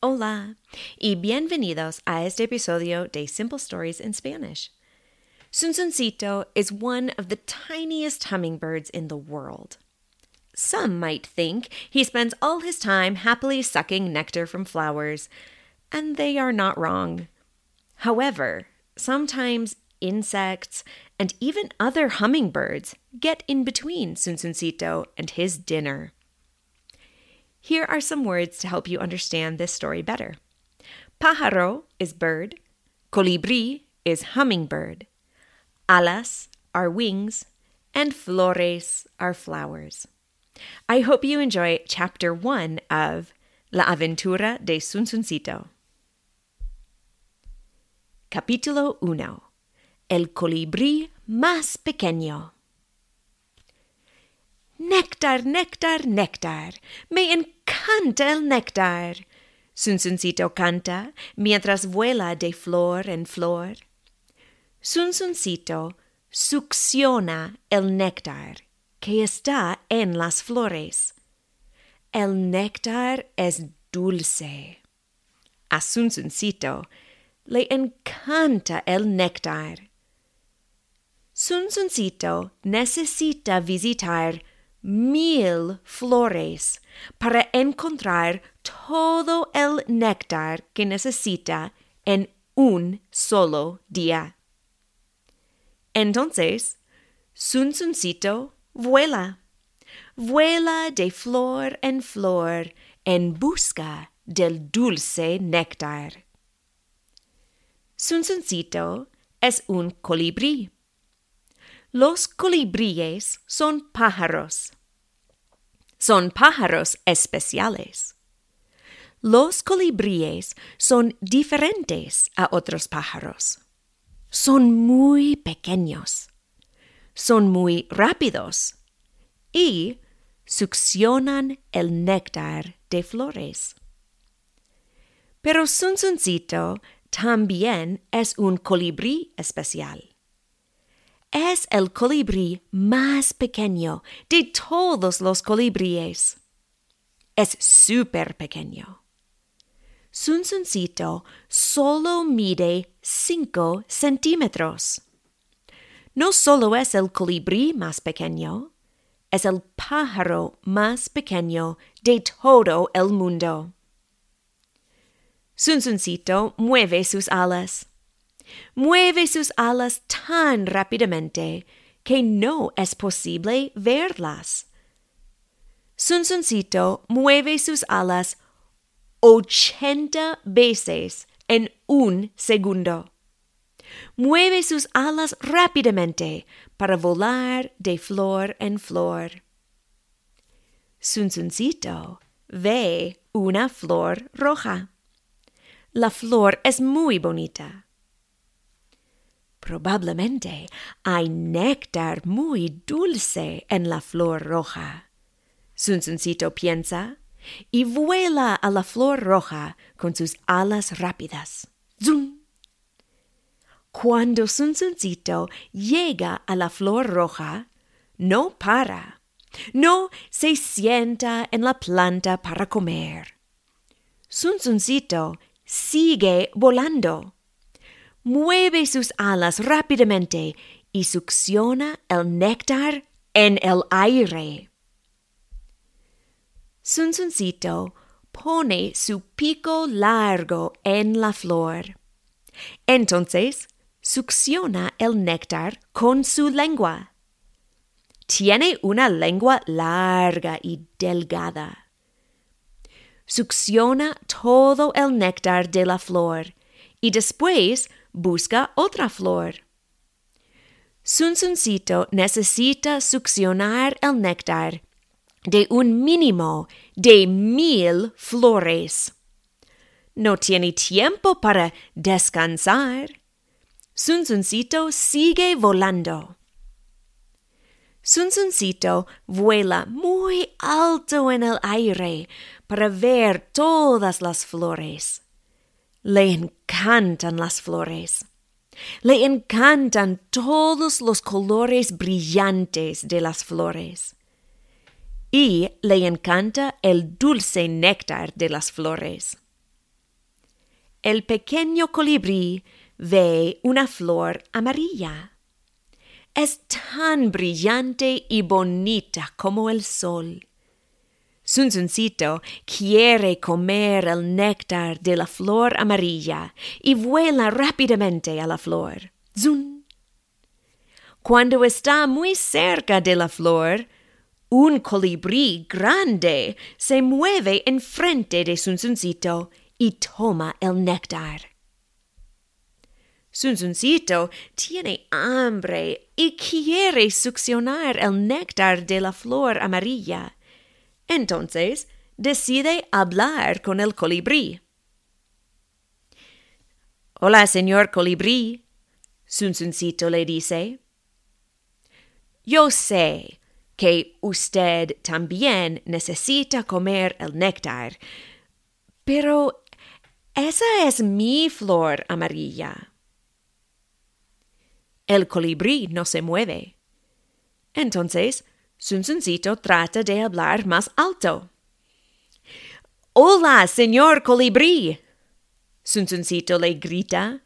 Hola y bienvenidos a este episodio de Simple Stories in Spanish. Sunsuncito is one of the tiniest hummingbirds in the world. Some might think he spends all his time happily sucking nectar from flowers, and they are not wrong. However, sometimes insects and even other hummingbirds get in between Sunsuncito and his dinner. Here are some words to help you understand this story better. Pájaro is bird, colibrí is hummingbird, alas are wings, and flores are flowers. I hope you enjoy chapter one of La aventura de Sunsuncito. Capítulo 1 El colibrí más pequeño. Néctar, néctar, néctar. Me encanta el néctar. Sunsuncito canta mientras vuela de flor en flor. Sunsuncito succiona el néctar que está en las flores. El néctar es dulce. A Sunsuncito le encanta el néctar. Sunsuncito necesita visitar mil flores para encontrar todo el néctar que necesita en un solo día. Entonces, Sunsuncito vuela, vuela de flor en flor en busca del dulce néctar. Sunsuncito es un colibrí. Los colibríes son pájaros. Son pájaros especiales. Los colibríes son diferentes a otros pájaros. Son muy pequeños. Son muy rápidos. Y succionan el néctar de flores. Pero Sunsuncito también es un colibrí especial. Es el colibrí más pequeño de todos los colibríes. Es súper pequeño. Sunsuncito solo mide cinco centímetros. No solo es el colibrí más pequeño, es el pájaro más pequeño de todo el mundo. Sunsuncito mueve sus alas. Mueve sus alas tan rápidamente que no es posible verlas. Sunsuncito mueve sus alas ochenta veces en un segundo. Mueve sus alas rápidamente para volar de flor en flor. Sunsuncito ve una flor roja. La flor es muy bonita. Probablemente hay néctar muy dulce en la flor roja. Sunsuncito piensa y vuela a la flor roja con sus alas rápidas. ¡Zum! Cuando Sunsuncito llega a la flor roja, no para. No se sienta en la planta para comer. Sunsuncito sigue volando. Mueve sus alas rápidamente y succiona el néctar en el aire. Sunsuncito pone su pico largo en la flor. Entonces succiona el néctar con su lengua. Tiene una lengua larga y delgada succiona todo el néctar de la flor y después busca otra flor. Sunsuncito necesita succionar el néctar de un mínimo de mil flores. No tiene tiempo para descansar. Sunsuncito sigue volando. Sunsuncito vuela muy alto en el aire para ver todas las flores. Le encantan las flores. Le encantan todos los colores brillantes de las flores. Y le encanta el dulce néctar de las flores. el pequeño colibrí ve una flor amarilla. Es tan brillante y bonita como el sol. Sunsuncito quiere comer el néctar de la flor amarilla y vuela rápidamente a la flor. ¡Zun! Cuando está muy cerca de la flor, un colibrí grande se mueve enfrente de Sunsuncito y toma el néctar. Sunsuncito tiene hambre y quiere succionar el néctar de la flor amarilla. Entonces decide hablar con el colibrí. Hola, señor colibrí, Sunsuncito le dice. Yo sé que usted también necesita comer el néctar, pero esa es mi flor amarilla. El colibrí no se mueve. Entonces, Sunsuncito trata de hablar más alto. Hola, señor colibrí. Sunsuncito le grita.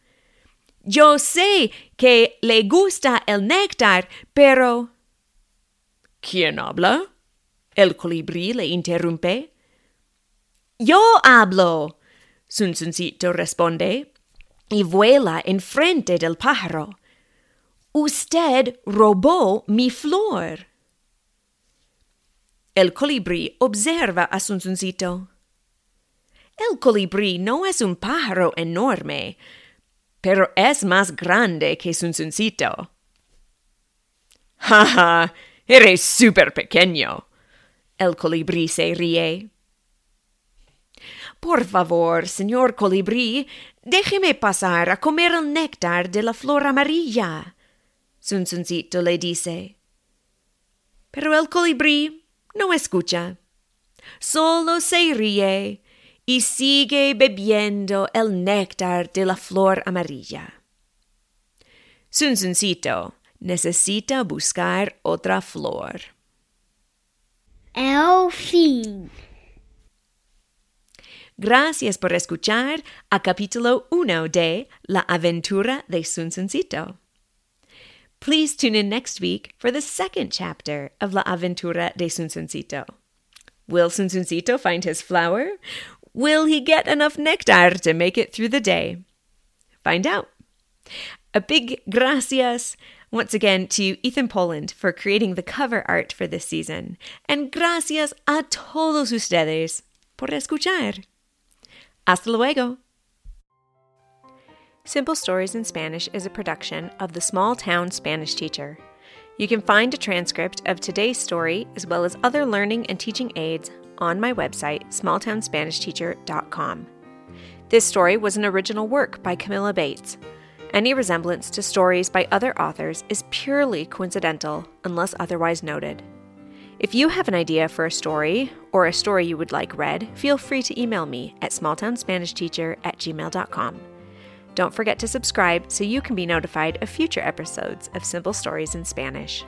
Yo sé que le gusta el néctar, pero... ¿Quién habla? El colibrí le interrumpe. Yo hablo. Sunsuncito responde y vuela enfrente del pájaro. Usted robó mi flor. El colibrí observa a Sunsuncito. El colibrí no es un pájaro enorme, pero es más grande que Sunsuncito. ¡Ja, ja! Eres súper pequeño. El colibrí se ríe. Por favor, señor colibrí, déjeme pasar a comer el néctar de la flor amarilla. Sunsuncito le dice. Pero el colibrí no escucha. Solo se ríe y sigue bebiendo el néctar de la flor amarilla. Sunsuncito necesita buscar otra flor. El fin. Gracias por escuchar a capítulo 1 de La aventura de Sunsuncito. Please tune in next week for the second chapter of La aventura de Sunsuncito. Will Sunsuncito find his flower? Will he get enough nectar to make it through the day? Find out. A big gracias once again to Ethan Poland for creating the cover art for this season. And gracias a todos ustedes por escuchar. Hasta luego. Simple Stories in Spanish is a production of the Small Town Spanish Teacher. You can find a transcript of today's story as well as other learning and teaching aids on my website, smalltownspanishteacher.com. This story was an original work by Camilla Bates. Any resemblance to stories by other authors is purely coincidental unless otherwise noted. If you have an idea for a story or a story you would like read, feel free to email me at smalltownspanishteacher at gmail.com. Don't forget to subscribe so you can be notified of future episodes of Simple Stories in Spanish.